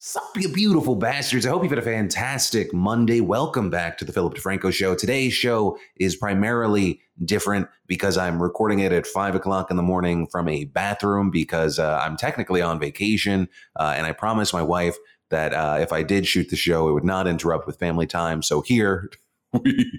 Sup, you beautiful bastards. I hope you've had a fantastic Monday. Welcome back to the Philip DeFranco Show. Today's show is primarily different because I'm recording it at five o'clock in the morning from a bathroom because uh, I'm technically on vacation. Uh, and I promised my wife that uh, if I did shoot the show, it would not interrupt with family time. So here we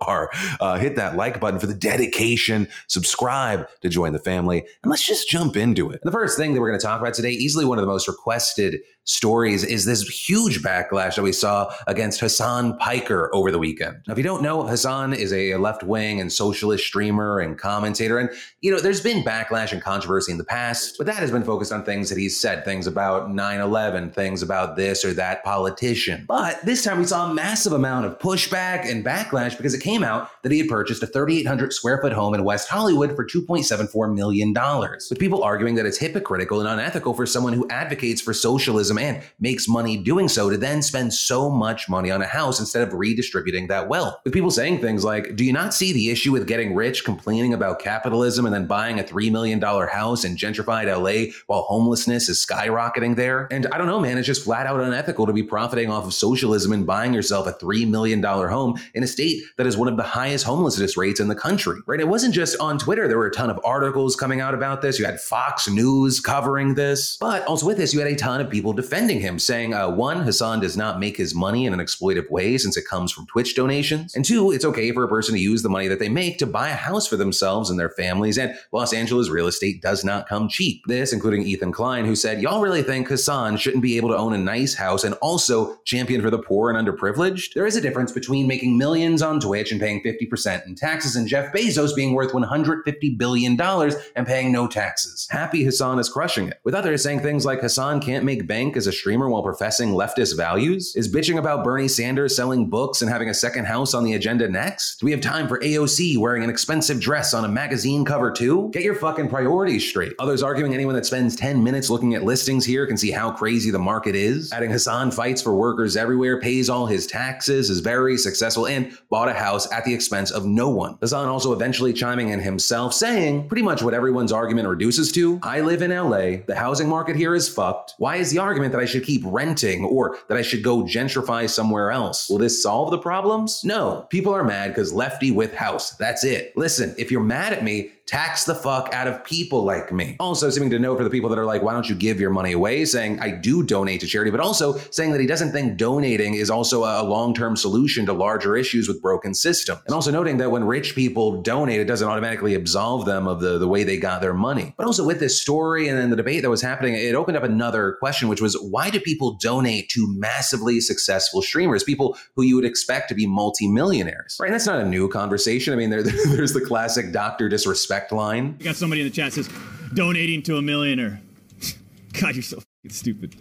are. Uh, hit that like button for the dedication, subscribe to join the family, and let's just jump into it. And the first thing that we're going to talk about today, easily one of the most requested stories is this huge backlash that we saw against Hasan Piker over the weekend. Now, if you don't know, Hasan is a left wing and socialist streamer and commentator. And, you know, there's been backlash and controversy in the past, but that has been focused on things that he's said, things about 9 11, things about this or that politician. But this time we saw a massive amount of pushback and backlash because it came out that he had purchased a 3,800 square foot home in West Hollywood for $2.74 million, with people arguing that it's hypocritical and unethical for someone who advocates for socialism and makes money doing so to then spend so much money on a house instead of redistributing that wealth. With people saying things like, Do you not see the issue with getting rich, complaining about capitalism, and then buying a $3 million house in gentrified LA while homelessness is skyrocketing there? And I don't know, man, it's just flat out unethical to be profiting off of socialism and buying yourself a $3 million home in a state that is one of the highest homelessness rates in the country, right? It wasn't just on Twitter. There were a ton of articles coming out about this. You had Fox News covering this, but also with this, you had a ton of people defending him, saying, uh, one, Hasan does not make his money in an exploitive way since it comes from Twitch donations. And two, it's okay for a person to use the money that they make to buy a house for themselves and their families. And Los Angeles real estate does not come cheap. This, including Ethan Klein, who said, Y'all really think Hasan shouldn't be able to own a nice house and also champion for the poor and underprivileged? There is a difference between making millions on Twitch and paying 50% in taxes and Jeff Bezos being worth $150 billion and paying no taxes. Happy Hasan is crushing it. With others saying things like Hasan can't make bank as a streamer while professing leftist values? Is bitching about Bernie Sanders selling books and having a second house on the agenda next? Do we have time for AOC wearing an expensive dress on a magazine cover too? Get your fucking priorities straight. Others arguing anyone that spends 10 minutes looking at listings here can see how crazy the market is. Adding Hasan fights for workers everywhere, pays all his taxes, is very successful, and bought a house at the expense of no one. Hasan also eventually chiming in himself, saying pretty much what everyone's argument reduces to I live in LA, the housing market here is fucked. Why is the argument? Argument that I should keep renting or that I should go gentrify somewhere else. Will this solve the problems? No. People are mad because lefty with house. That's it. Listen, if you're mad at me, tax the fuck out of people like me. Also, seeming to know for the people that are like, why don't you give your money away? Saying, I do donate to charity, but also saying that he doesn't think donating is also a long term solution to larger issues with broken systems. And also noting that when rich people donate, it doesn't automatically absolve them of the, the way they got their money. But also with this story and then the debate that was happening, it opened up another question, which was why do people donate to massively successful streamers, people who you would expect to be multimillionaires? Right? And that's not a new conversation. I mean, there, there's the classic doctor disrespect line. I got somebody in the chat says, donating to a millionaire. God, you're so stupid.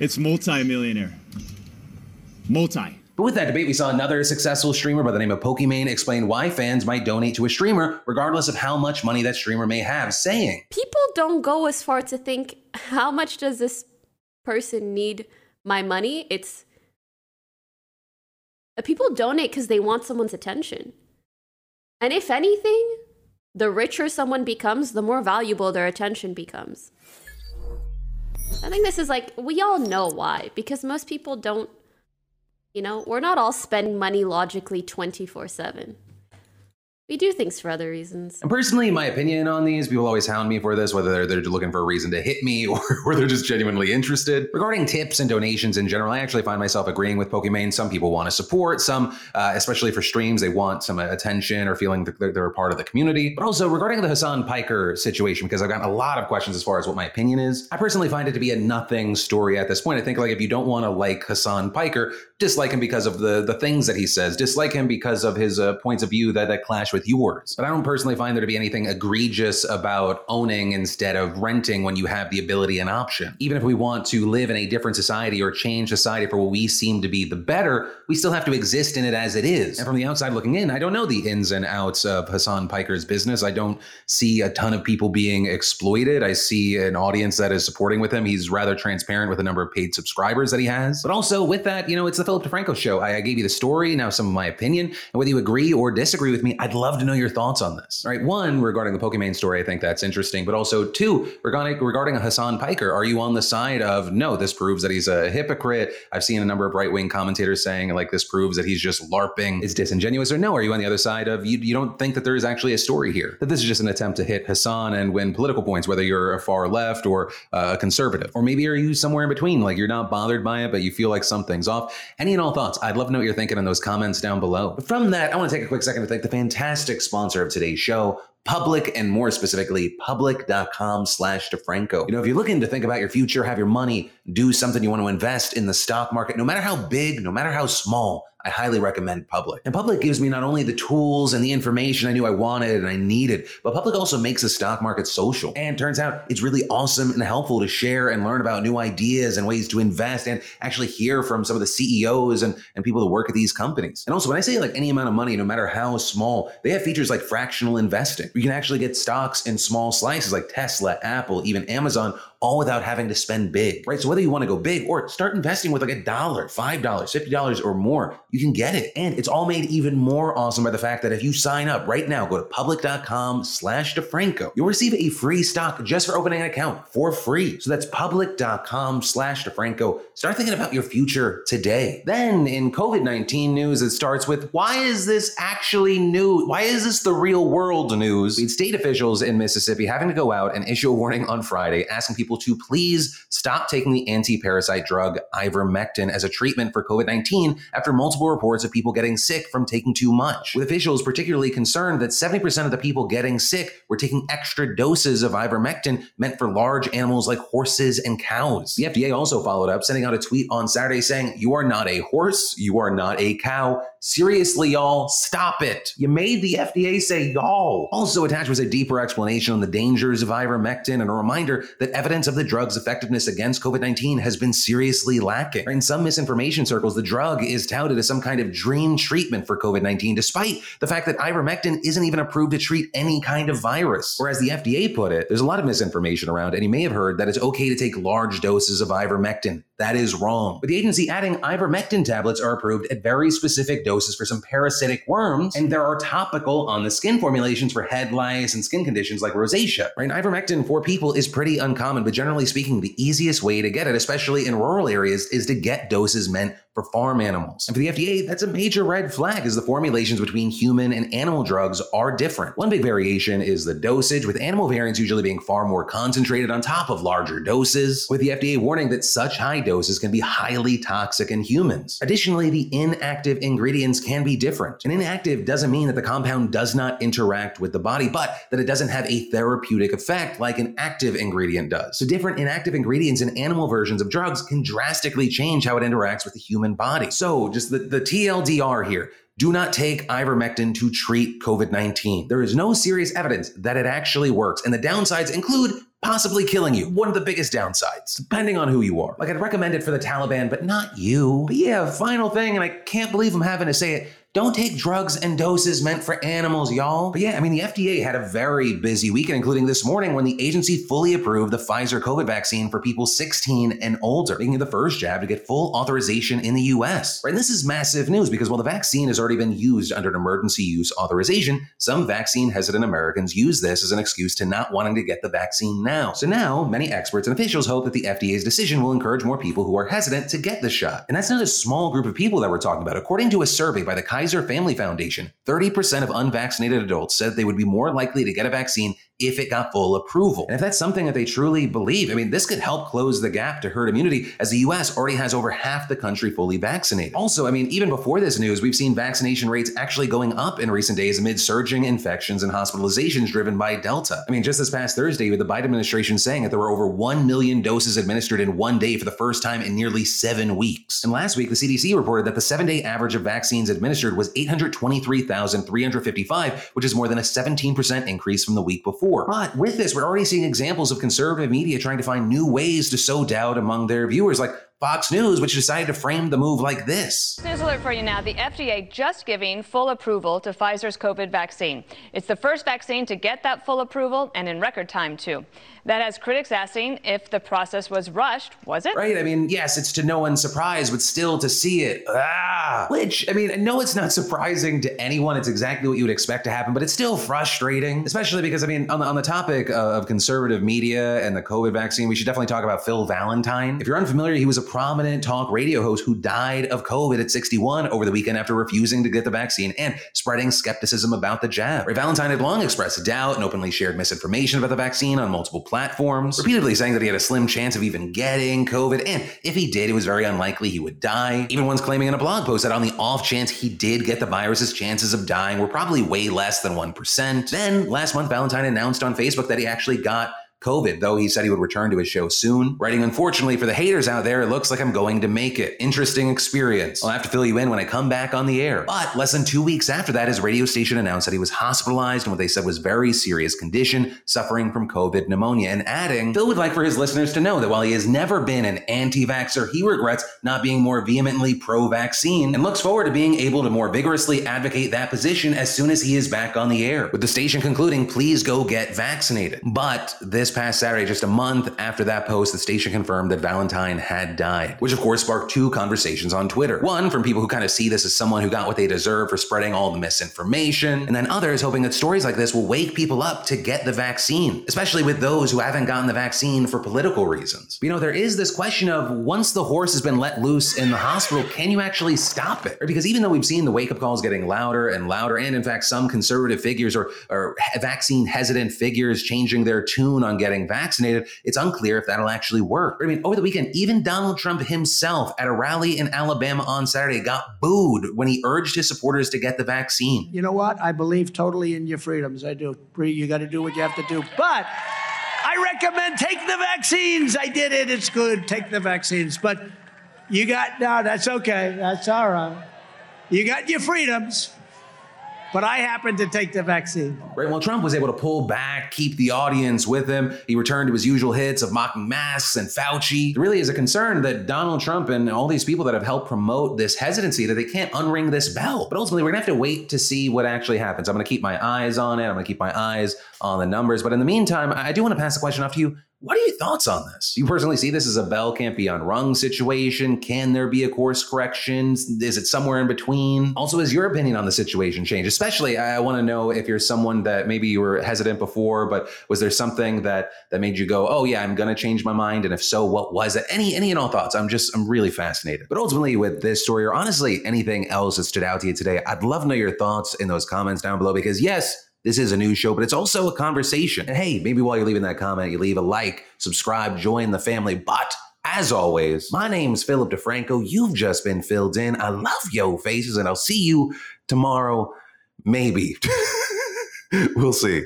It's multi-millionaire. Multi. But with that debate, we saw another successful streamer by the name of Pokimane explain why fans might donate to a streamer, regardless of how much money that streamer may have, saying, People don't go as far to think, how much does this person need my money? It's. Uh, people donate because they want someone's attention. And if anything, the richer someone becomes, the more valuable their attention becomes. I think this is like, we all know why, because most people don't, you know, we're not all spending money logically 24 7 we do things for other reasons. And personally, my opinion on these, people always hound me for this, whether they're, they're looking for a reason to hit me or, or they're just genuinely interested. Regarding tips and donations in general, I actually find myself agreeing with Pokimane. Some people want to support, some, uh, especially for streams, they want some attention or feeling that they're, they're a part of the community. But also regarding the Hasan Piker situation, because I've gotten a lot of questions as far as what my opinion is, I personally find it to be a nothing story at this point. I think like if you don't want to like Hasan Piker, dislike him because of the the things that he says, dislike him because of his uh, points of view that, that clash with yours. But I don't personally find there to be anything egregious about owning instead of renting when you have the ability and option. Even if we want to live in a different society or change society for what we seem to be the better, we still have to exist in it as it is. And from the outside looking in, I don't know the ins and outs of Hasan Piker's business. I don't see a ton of people being exploited. I see an audience that is supporting with him. He's rather transparent with the number of paid subscribers that he has. But also with that, you know, it's the Philip DeFranco show. I, I gave you the story, now some of my opinion, and whether you agree or disagree with me, I'd love to know your thoughts on this. All right, one, regarding the Pokimane story, I think that's interesting, but also two, regarding, regarding a Hasan Piker, are you on the side of, no, this proves that he's a hypocrite? I've seen a number of right wing commentators saying, like, this proves that he's just LARPing, is disingenuous, or no, are you on the other side of, you, you don't think that there is actually a story here? That this is just an attempt to hit Hasan and win political points, whether you're a far left or uh, a conservative? Or maybe are you somewhere in between, like you're not bothered by it, but you feel like something's off? Any and all thoughts, I'd love to know what you're thinking in those comments down below. But from that, I want to take a quick second to thank the fantastic sponsor of today's show, Public and more specifically, public.com slash DeFranco. You know, if you're looking to think about your future, have your money, do something you want to invest in the stock market, no matter how big, no matter how small, I highly recommend Public. And Public gives me not only the tools and the information I knew I wanted and I needed, but Public also makes the stock market social. And turns out it's really awesome and helpful to share and learn about new ideas and ways to invest and actually hear from some of the CEOs and, and people that work at these companies. And also, when I say like any amount of money, no matter how small, they have features like fractional investing. You can actually get stocks in small slices like Tesla, Apple, even Amazon all without having to spend big, right? So whether you want to go big or start investing with like a dollar, $5, $50 or more, you can get it. And it's all made even more awesome by the fact that if you sign up right now, go to public.com slash DeFranco, you'll receive a free stock just for opening an account for free. So that's public.com slash DeFranco. Start thinking about your future today. Then in COVID-19 news, it starts with, why is this actually new? Why is this the real world news? State officials in Mississippi having to go out and issue a warning on Friday asking people people to please stop taking the anti parasite drug ivermectin as a treatment for COVID 19 after multiple reports of people getting sick from taking too much. With officials particularly concerned that 70% of the people getting sick were taking extra doses of ivermectin meant for large animals like horses and cows. The FDA also followed up, sending out a tweet on Saturday saying, You are not a horse, you are not a cow. Seriously, y'all, stop it. You made the FDA say y'all. Also attached was a deeper explanation on the dangers of ivermectin and a reminder that evidence of the drug's effectiveness against COVID 19 has been seriously lacking. In some misinformation circles, the drug is touted as some kind of dream treatment for COVID 19, despite the fact that ivermectin isn't even approved to treat any kind of virus. Or as the FDA put it, there's a lot of misinformation around, and you may have heard that it's okay to take large doses of ivermectin. That is wrong. With the agency adding ivermectin tablets are approved at very specific doses for some parasitic worms, and there are topical on the skin formulations for head lice and skin conditions like rosacea. Right? Ivermectin for people is pretty uncommon, but generally speaking, the easiest way to get it, especially in rural areas, is to get doses meant for farm animals. And for the FDA, that's a major red flag as the formulations between human and animal drugs are different. One big variation is the dosage, with animal variants usually being far more concentrated on top of larger doses, with the FDA warning that such high doses can be highly toxic in humans. Additionally, the inactive ingredients can be different. And inactive doesn't mean that the compound does not interact with the body, but that it doesn't have a therapeutic effect like an active ingredient does. So different inactive ingredients in animal versions of drugs can drastically change how it interacts with the human human body. So, just the, the TLDR here do not take ivermectin to treat COVID 19. There is no serious evidence that it actually works, and the downsides include possibly killing you. One of the biggest downsides, depending on who you are. Like, I'd recommend it for the Taliban, but not you. But yeah, final thing, and I can't believe I'm having to say it. Don't take drugs and doses meant for animals, y'all. But yeah, I mean, the FDA had a very busy weekend, including this morning when the agency fully approved the Pfizer COVID vaccine for people 16 and older, making it the first jab to get full authorization in the US. Right? And this is massive news because while the vaccine has already been used under an emergency use authorization, some vaccine hesitant Americans use this as an excuse to not wanting to get the vaccine now. So now, many experts and officials hope that the FDA's decision will encourage more people who are hesitant to get the shot. And that's not a small group of people that we're talking about. According to a survey by the Kaiser Family Foundation, 30% of unvaccinated adults said they would be more likely to get a vaccine if it got full approval. And if that's something that they truly believe, I mean, this could help close the gap to herd immunity as the US already has over half the country fully vaccinated. Also, I mean, even before this news, we've seen vaccination rates actually going up in recent days amid surging infections and hospitalizations driven by Delta. I mean, just this past Thursday, with the Biden administration saying that there were over 1 million doses administered in one day for the first time in nearly seven weeks. And last week, the CDC reported that the seven day average of vaccines administered was 823,355, which is more than a 17% increase from the week before before. But with this, we're already seeing examples of conservative media trying to find new ways to sow doubt among their viewers. Like, Fox News, which decided to frame the move like this. News alert for you now. The FDA just giving full approval to Pfizer's COVID vaccine. It's the first vaccine to get that full approval and in record time, too. That has critics asking if the process was rushed. Was it? Right. I mean, yes, it's to no one's surprise, but still to see it. Ah. Which, I mean, no, it's not surprising to anyone. It's exactly what you would expect to happen, but it's still frustrating, especially because, I mean, on the, on the topic of conservative media and the COVID vaccine, we should definitely talk about Phil Valentine. If you're unfamiliar, he was a prominent talk radio host who died of COVID at 61 over the weekend after refusing to get the vaccine and spreading skepticism about the jab. Ray Valentine had long expressed doubt and openly shared misinformation about the vaccine on multiple platforms, repeatedly saying that he had a slim chance of even getting COVID, and if he did, it was very unlikely he would die. Even once claiming in a blog post that on the off chance he did get the virus, his chances of dying were probably way less than 1%. Then last month, Valentine announced on Facebook that he actually got COVID, though he said he would return to his show soon. Writing, unfortunately for the haters out there, it looks like I'm going to make it. Interesting experience. I'll have to fill you in when I come back on the air. But less than two weeks after that, his radio station announced that he was hospitalized in what they said was very serious condition, suffering from COVID pneumonia, and adding, Phil would like for his listeners to know that while he has never been an anti-vaxxer, he regrets not being more vehemently pro-vaccine and looks forward to being able to more vigorously advocate that position as soon as he is back on the air. With the station concluding, please go get vaccinated. But this past Saturday, just a month after that post, the station confirmed that Valentine had died, which of course sparked two conversations on Twitter. One from people who kind of see this as someone who got what they deserve for spreading all the misinformation, and then others hoping that stories like this will wake people up to get the vaccine, especially with those who haven't gotten the vaccine for political reasons. You know, there is this question of once the horse has been let loose in the hospital, can you actually stop it? Because even though we've seen the wake up calls getting louder and louder, and in fact, some conservative figures or, or vaccine hesitant figures changing their tune on getting vaccinated, it's unclear if that'll actually work. I mean, over the weekend, even Donald Trump himself at a rally in Alabama on Saturday got booed when he urged his supporters to get the vaccine. You know what? I believe totally in your freedoms. I do. You got to do what you have to do. But I recommend take the vaccines. I did it. It's good. Take the vaccines. But you got, no, that's okay. That's all right. You got your freedoms but I happened to take the vaccine. Right. Well, Trump was able to pull back, keep the audience with him. He returned to his usual hits of mocking masks and Fauci. There really is a concern that Donald Trump and all these people that have helped promote this hesitancy that they can't unring this bell. But ultimately, we're gonna have to wait to see what actually happens. I'm gonna keep my eyes on it. I'm gonna keep my eyes on the numbers. But in the meantime, I do want to pass the question off to you. What are your thoughts on this? You personally see this as a bell can't be unrung situation? Can there be a course correction? Is it somewhere in between? Also, has your opinion on the situation changed? Especially, I want to know if you're someone that maybe you were hesitant before, but was there something that that made you go, "Oh yeah, I'm going to change my mind"? And if so, what was it? Any any and all thoughts? I'm just I'm really fascinated. But ultimately, with this story, or honestly anything else that stood out to you today, I'd love to know your thoughts in those comments down below because yes this is a news show, but it's also a conversation. And hey, maybe while you're leaving that comment, you leave a like, subscribe, join the family. But as always, my name's Philip DeFranco. You've just been filled in. I love yo faces, and I'll see you tomorrow. Maybe. we'll see.